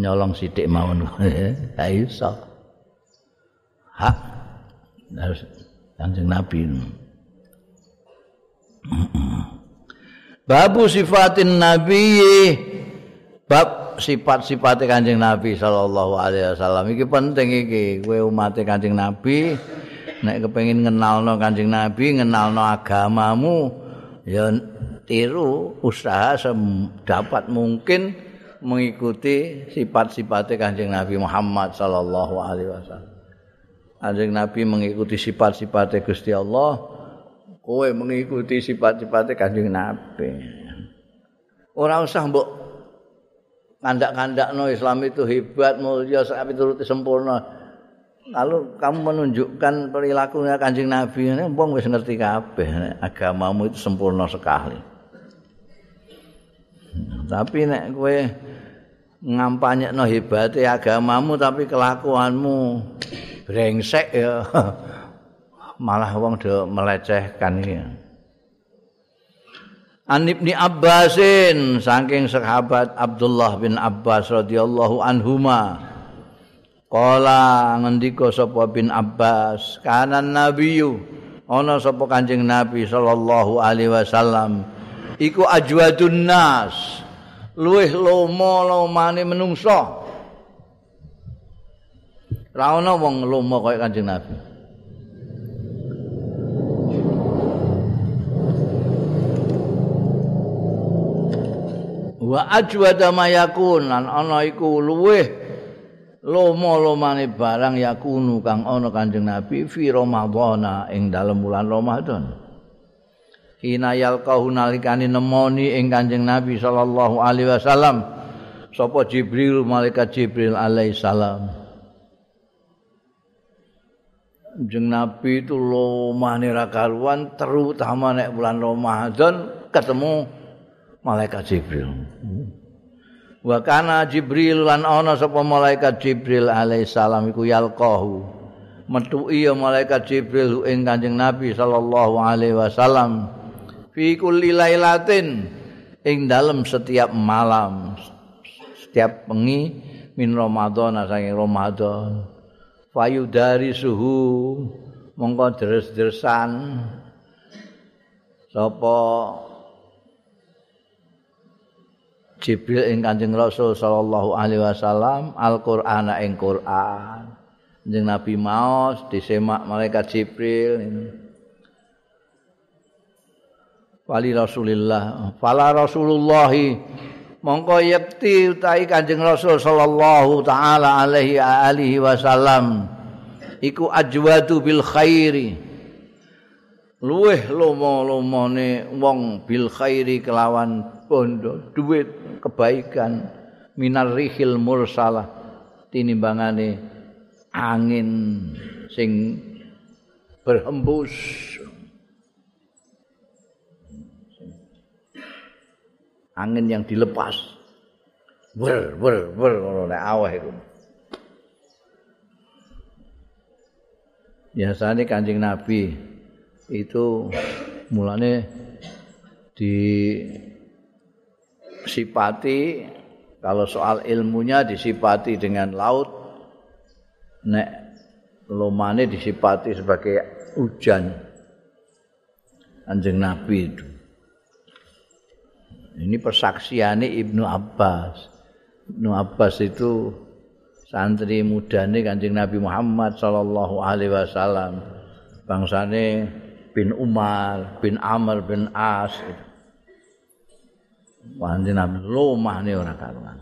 nyolong sithik mawon. Ha iso. Hak harus Kanjeng Nabi. Babu sifatin Nabi bab sifat-sifat Kanjeng Nabi sallallahu alaihi wasallam. Iki penting iki kowe umat Kanjeng Nabi. Nek kepengin ngenalno Kanjeng Nabi, ngenalno agamamu, ya tiru usaha sedapat mungkin mengikuti sifat-sifatnya Kanjeng Nabi Muhammad sallallahu alaihi wasallam. Kanjeng Nabi mengikuti sifat-sifatnya Gusti Allah, kowe mengikuti sifat-sifatnya Kanjeng Nabi. Ora usah mbok kandak-kandakno Islam itu hebat, mulia, sampai turuti sempurna. Lalu kamu menunjukkan perilakunya kanjeng Nabi ini, bong wis ngerti kabeh, agamamu itu sempurna sekali. Tapi nek kowe ngampanye no agamamu tapi kelakuanmu brengsek ya malah wong do melecehkan iki. An Ibni Abbasin saking sahabat Abdullah bin Abbas radhiyallahu anhuma Kala ngendika sapa bin Abbas, kanan nabiyyu ana sapa Kanjeng Nabi sallallahu alaihi wasallam iku ajwadun nas luweh lomo-lomane menungso. Ra ana wong lomo kaya Kanjeng Nabi. Wa ajwada mayakun lan ana iku luweh lomo-lomane barang yakunu kang ana Kanjeng Nabi fi Ramadhana ing dalem bulan Ramadan. Hinayal kahu nalikani nemoni ing Kanjeng Nabi sallallahu alaihi wasallam sapa Jibril malaikat Jibril alaihi salam. Jeng Nabi itu lomane ra karuan terutama nek bulan Ramadan ketemu malaikat Jibril. wa kana jibril lan ana sapa malaikat jibril alaihissalam iku yalqahu metu iya malaikat jibril ing kanjeng nabi sallallahu alaihi wasallam fi kulli lailatin ing dalem setiap malam setiap pengi min ramadan saking ramadan fayu dari suhu mongko deres-deresan sapa Jibril ing Kanjeng Rasul sallallahu alaihi wasallam Al-Qur'an ing Qur'an. Kanjeng Nabi maos disemak malaikat Jibril. Wali Rasulillah, fala Rasulullah mongko yakti utahi Kanjeng Rasul sallallahu taala alaihi alihi wasallam. Iku ajwadu bil khairi. Luweh lomo-lomone wong bil khairi kelawan bondo duit kebaikan. Minar rihil mursalah tinimbangane angin sing berhembus. Angin yang dilepas. Wer wer wer ngono nek aweh iku. Biasanya kancing nabi itu mulane di sipati kalau soal ilmunya disipati dengan laut nek lomane disipati sebagai hujan anjing nabi itu ini persaksiannya Ibnu Abbas Ibnu Abbas itu santri mudane Kanjeng Nabi Muhammad sallallahu alaihi wasallam. Bangsane bin Umar, bin Amr bin As. Kanjeng Nabi lomah nih karuan.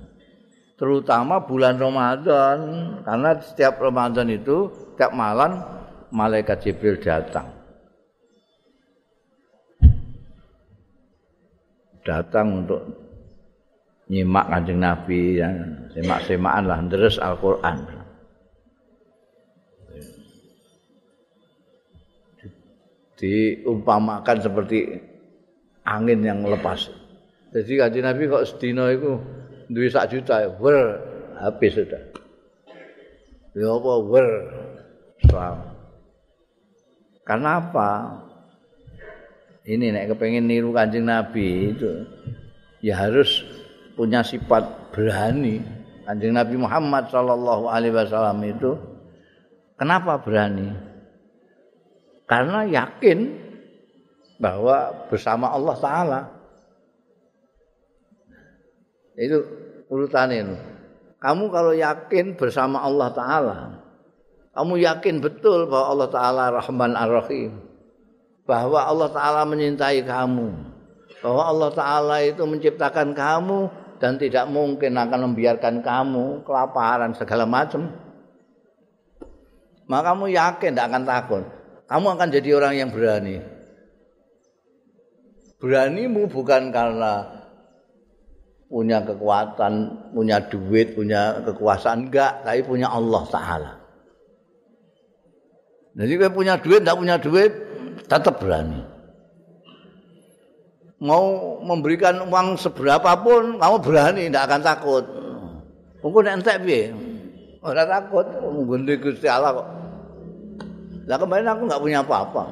Terutama bulan Ramadan karena setiap Ramadan itu setiap malam malaikat Jibril datang. Datang untuk nyimak kanjeng Nabi ya semak-semakan lah deres Al-Qur'an. Diumpamakan seperti angin yang lepas. Jadi kanjeng Nabi kok sedina itu duwe sak juta wer habis sudah. Ya apa wer? Karena apa? Ini nek kepengen niru kanjeng Nabi itu ya harus punya sifat berani. Kanjeng Nabi Muhammad sallallahu alaihi wasallam itu kenapa berani? Karena yakin bahwa bersama Allah taala. Itu urutan itu. Kamu kalau yakin bersama Allah taala, kamu yakin betul bahwa Allah taala Rahman Ar-Rahim. Bahwa Allah taala menyintai kamu. Bahwa Allah taala itu menciptakan kamu dan tidak mungkin akan membiarkan kamu kelaparan segala macam. Maka kamu yakin tidak akan takut. Kamu akan jadi orang yang berani. Beranimu bukan karena punya kekuatan, punya duit, punya kekuasaan enggak, tapi punya Allah Taala. Jadi kalau punya duit, tidak punya duit, tetap berani. mau memberikan uang seberapa pun kamu berani tidak akan takut. Mungkin entek piye? Ora takut, nggundi Gusti Allah kok. Lah kemarin aku nggak punya apa-apa.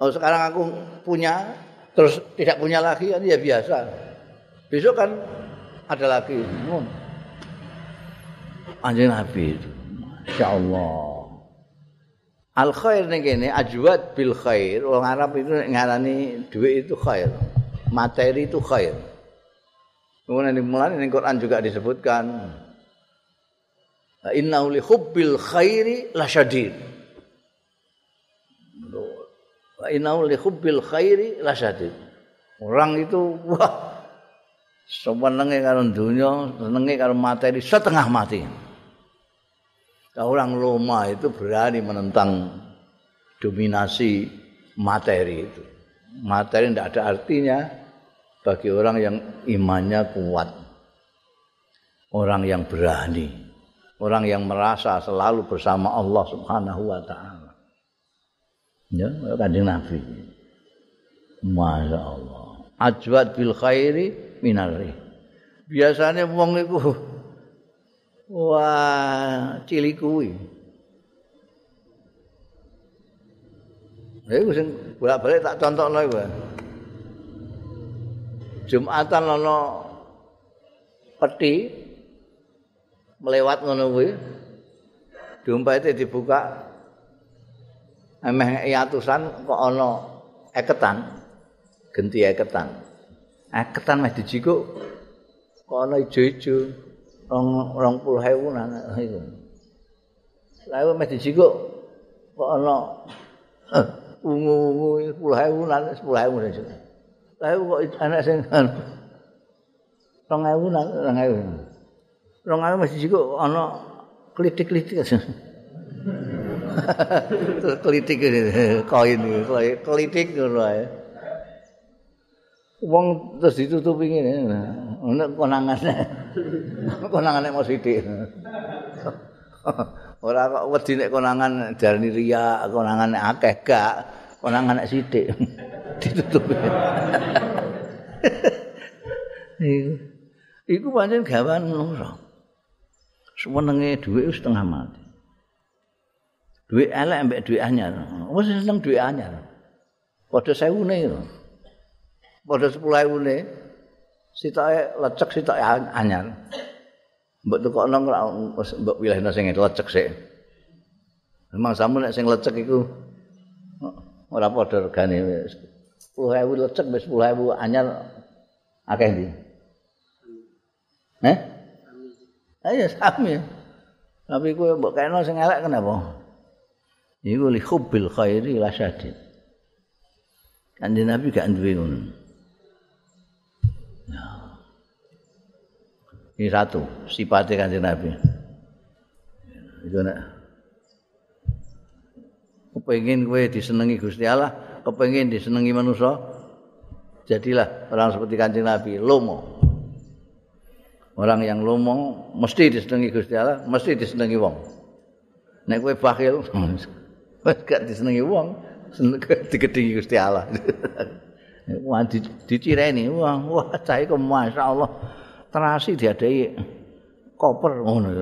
Oh sekarang aku punya, terus tidak punya lagi kan ya biasa. Besok kan ada lagi. Anjing Nabi itu. Masya Allah. Al khair ning kene ajwad bil khair. Wong Arab itu ngarani duit itu khair. Materi itu khair. Kemudian di mulai ning Quran juga disebutkan Inna li hubbil khairi lasyadid. Inna li khairi lasyadid. Orang itu wah senenge karo dunya, senenge karo materi setengah mati. orang Roma itu berani menentang dominasi materi itu. Materi tidak ada artinya bagi orang yang imannya kuat. Orang yang berani. Orang yang merasa selalu bersama Allah subhanahu wa ta'ala. Ya, kanjeng Nabi. Masya Allah. Ajwad bil khairi minari. Biasanya wong itu Wah, cilik kuwi. Iku sing bolak-balik tak contohno iku. Jumatan ana peti melewat ngono kuwi. Dompete dibuka emeh atusan kok ana eketan. Genti eketan. Eketan meh dijikuk kok ana ijo-ijo. rong rong puluh hewu nang iku. Lalu mesti jikuk kok ana eh, ungu-ungu puluh hewu nang sepuluh hewu saja. Lalu kok anak sing rong hewu nang rong hewu. Rong hewu mesti jikuk ana klitik-klitik Kelitik koin kelitik ngono ae. Wong terus ditutupi ngene. Ono konangan. konangan mau sithik. Ora kok wedi nek konangan darani riya, konangan akeh gak, konangan nek sithik. ditutupi. Iku. Pancen gawan ngono. Semenenge dhuwit setengah mati. Dhuwit elek mbek dhuwit anyar. Wis seneng dhuwit anyar. Padha sewune lho. Padha 10.000 ne. Sitoke lecek sitoke anyar. Mbok tukokno mbok wilehna sing lecek sik. Memang sampun nek sing lecek iku ora padha regane wis. 10.000 lecek wis 10.000 anyar akeh ndi? Eh? Ayo sami. Tapi kowe mbok kena sing elek kenapa? Iku li hubbil khairi la. Kanjeng Nabi gak duwe ngono. Ini satu sifatnya kanjeng Nabi. Itu nak. Kepengin kowe disenengi Gusti Allah, kepengin disenengi manusia, jadilah orang seperti kanjeng Nabi, lomo. Orang yang lomo mesti disenengi Gusti Allah, mesti disenengi wong. Nek kowe bakhil, gak disenengi wong, digedingi Gusti Allah. Wah di, dicireni, wah wah cah iku masyaallah terasi diadai koper ngono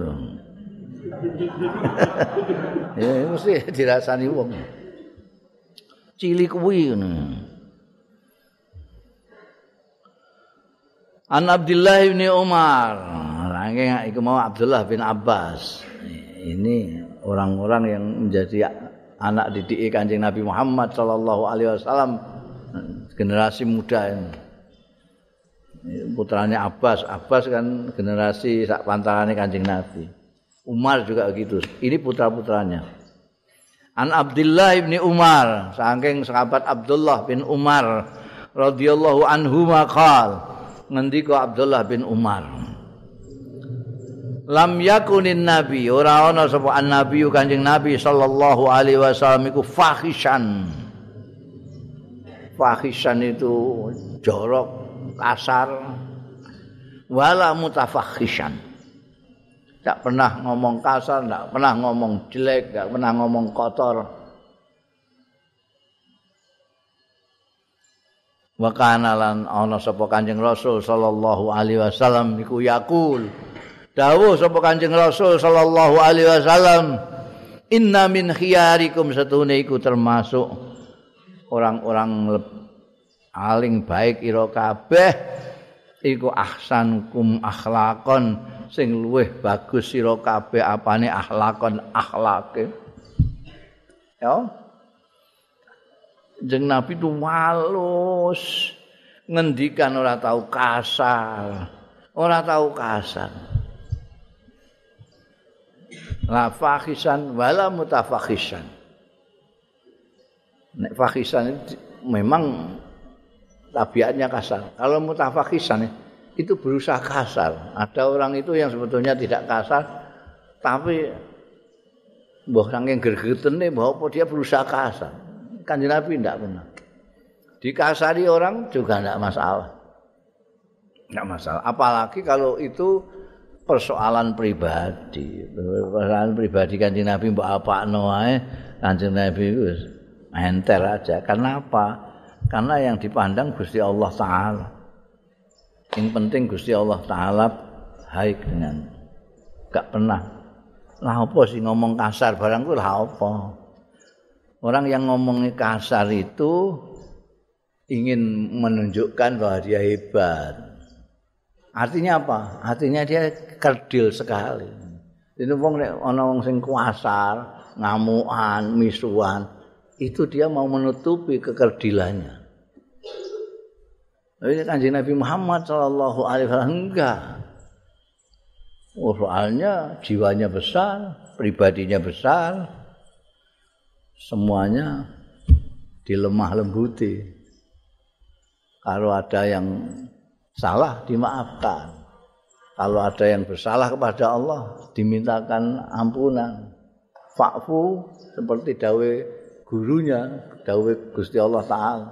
ya mesti dirasani wong. Cili kuwi ngono. An Abdullah bin Umar. Rangke iku mau Abdullah bin Abbas. Ini orang-orang yang menjadi anak didik Kanjeng Nabi Muhammad sallallahu alaihi wasallam generasi muda ini. Putranya Abbas, Abbas kan generasi sak pantarannya Kanjeng Nabi. Umar juga begitu. Ini putra-putranya. An Abdullah bin Umar, saking sahabat Abdullah bin Umar radhiyallahu anhu maqal. ngendika Abdullah bin Umar Lam yakunin nabi ora ana sapa nabi Kanjeng Nabi sallallahu alaihi wasallam iku fahishan. Fahishan itu jorok, kasar. Wala mutafakhishan. Tak pernah ngomong kasar, tak pernah ngomong jelek, tak pernah ngomong kotor. wa kana lan ana sapa Kanjeng Rasul sallallahu alaihi wasallam iku yaqul dawuh sapa Kanjeng Rasul sallallahu alaihi wasallam inna min khiyarikum satune iku termasuk orang-orang paling baik ira kabeh iku ahsankum akhlakon sing luweh bagus sira kabeh apane akhlakon akhlake ya Jeng Nabi itu walus ngendikan ora tahu kasar. Ora tahu kasar. La fakhisan wala mutafakhisan. Nek fakhisan itu memang tabiatnya kasar. Kalau mutafakhisan itu berusaha kasar. Ada orang itu yang sebetulnya tidak kasar tapi mbah saking gregetene bahwa dia berusaha kasar. kanjeng Nabi tidak pernah. Dikasari orang juga tidak masalah. Tidak masalah. Apalagi kalau itu persoalan pribadi. Persoalan pribadi kanjeng Nabi mbak apa noai kanjeng Nabi itu enter aja. Karena apa? Karena yang dipandang Gusti Allah Taala. Yang penting Gusti Allah Taala baik dengan gak pernah lah apa sih ngomong kasar barangku lah apa Orang yang ngomongnya kasar itu ingin menunjukkan bahwa dia hebat. Artinya apa? Artinya dia kerdil sekali. Itu wong nek ana wong sing kuasar, ngamukan, misuan, itu dia mau menutupi kekerdilannya. Tapi kanjeng Nabi Muhammad Shallallahu Alaihi Wasallam enggak. Oh, soalnya jiwanya besar, pribadinya besar, semuanya dilemah lembuti. Kalau ada yang salah dimaafkan. Kalau ada yang bersalah kepada Allah dimintakan ampunan. Fa'fu seperti dawe gurunya, dawe Gusti Allah taala.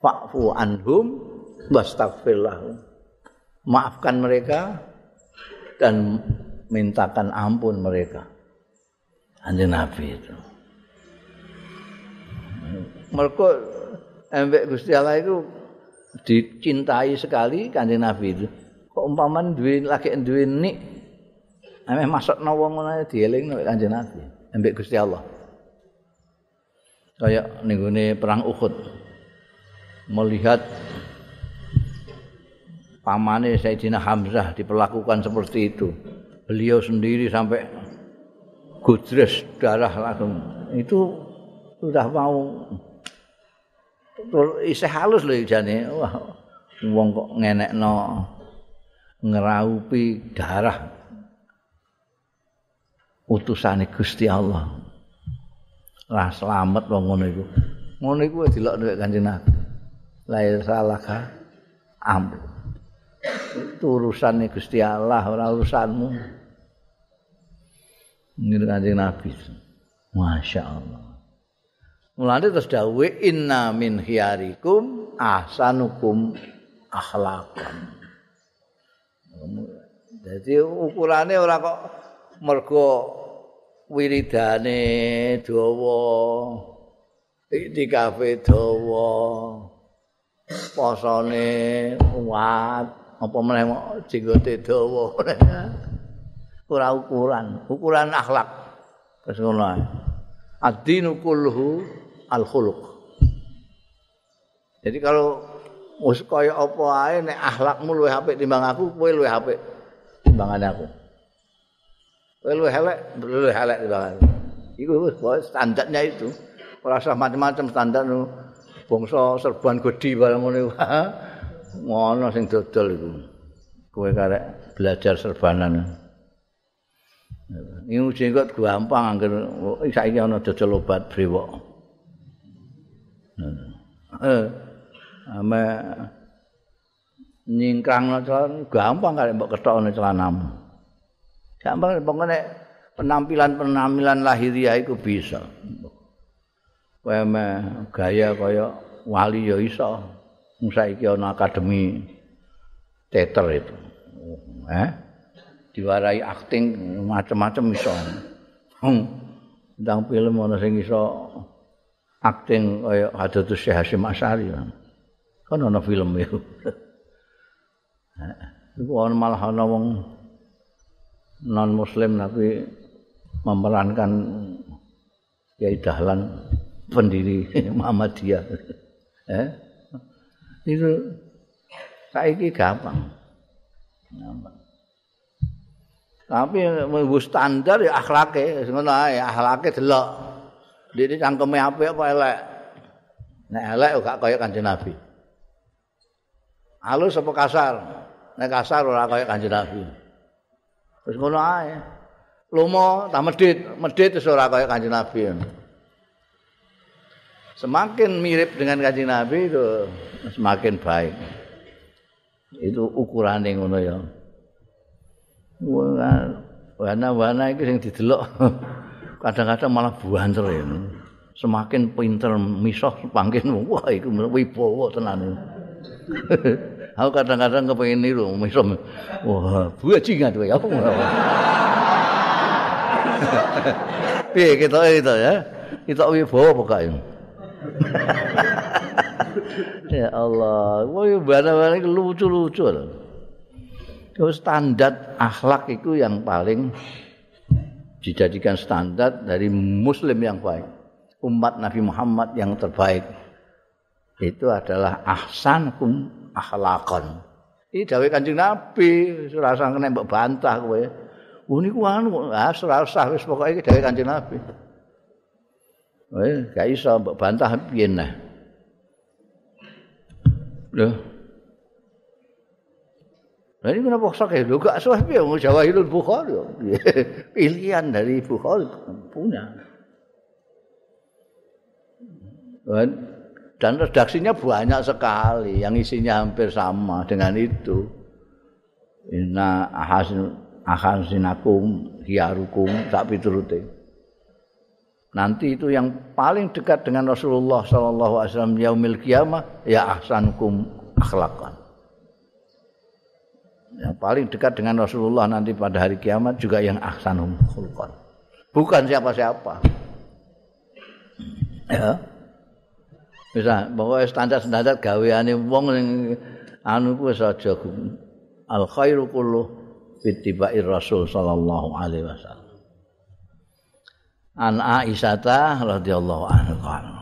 Fa'fu anhum wastaghfir lahum. Maafkan mereka dan mintakan ampun mereka. Anjing Nabi itu. Mereka embek Gusti Allah itu dicintai sekali kanjeng Nabi itu. Kok umpaman duwe lagi duwe nik Ame masuk nawa ngono dieling nek Kanjeng Nabi, ambek Gusti Allah. Kayak ning perang Uhud. Melihat pamane Sayyidina Hamzah diperlakukan seperti itu. Beliau sendiri sampai gudres darah langsung. Itu sudah mau isih halus lho jane. Wah, wong kok ngenekno ngeraupi darah utusane Gusti Allah. Lah selamat wong ngono iku. Ngono iku delok nek Kanjeng Nabi. Lahir salah ka ampun. Itu urusane Gusti Allah ora urusanmu. Ini Kanjeng Nabi. Masya Allah. Mulane terus dawe inna min khiyarikum ahsanukum akhlaqan. Jadi ukurannya orang kok mergo wiridane dawa itikafe dawa posone kuat apa meneh jenggote dawa. Ora ukuran ukuran akhlak. Wis ngono ad-dinu kulluhu al-khuluq jadi kalau wis kaya apa ae nek akhlakmu luwih apik timbang aku kowe luwih apik timbangane aku Kowe luwih elek, luwih elek banget. Iku wis standarnya itu. Ora usah macam-macam standar nu. Bangsa serban gede barang ngono iku. Ngono sing dodol iku. Kowe karek belajar serbanan. Ini jenggot gampang angger saiki ana dodol obat brewok. Eh, ame nyingkrang gampang karek mbok ketokne celanamu. Gampang pokoknya penampilan-penampilan lahiriah itu bisa. Kaya gaya kaya wali ya iso. Saiki ana akademi teater itu. Eh? Diwarai akting macam-macam iso. Tentang film ana sing iso akting kaya Hadatus Syekh Hasyim Asyari. Kan ana film itu. Iku ana malah ana wong non muslim tapi memerankan Kiai Dahlan pendiri Muhammadiyah. eh? Itu saiki gampang. gampang. Tapi mlebu standar ya akhlake, ngono ae, akhlake delok. Dene cangkeme apik apa elek? Nek elek gak kaya Kanjeng Nabi. Halus apa kasar? Nek kasar ora kaya Kanjeng Nabi. Wis ngono ae. Lomo ta medhit, medhit wis ora kaya Kanjeng Nabi. Semakin mirip dengan Kanjeng Nabi itu semakin baik. Itu ukurane ngono ya. Wana-wana iki sing didelok kadang-kadang malah buanter ya. Semakin pinter misah semakin wah iku wibawa tenan. Aku kadang-kadang kepengin niru misom. Wah, bajingan kowe ngono. Piye kita itu ya? Kita wibawa kae? ya Allah, woi bana-bana lucu-lucu. Terus standar akhlak itu yang paling dijadikan standar dari muslim yang baik. Umat Nabi Muhammad yang terbaik. Itu adalah ahsanukum akhlakon. Iki dawuh Kanjeng Nabi, usah kena mbok bantah kowe. Oh niku anu, ah usah wis pokoke iki dawuh Kanjeng Nabi. Eh, gak iso mbok bantah piye nah. Lho. Lah ini kenapa sok ya? Lho gak sah piye wong Jawahirul Bukhari. Pilihan dari Bukhari punya. Dan dan redaksinya banyak sekali yang isinya hampir sama dengan itu. Inna ahasin ahasinakum hiarukum tak piturute. nanti itu yang paling dekat dengan Rasulullah sallallahu alaihi wasallam yaumil kiamah ya ahsanukum akhlaqan. Yang paling dekat dengan Rasulullah nanti pada hari kiamat juga yang ahsanum khulqan. Bukan siapa-siapa. Ya. Bisa bahwa standar-standar gaweane wong sing anu ku aja al khairu kullu fittibair rasul sallallahu alaihi wasallam. An Aisyah radhiyallahu anha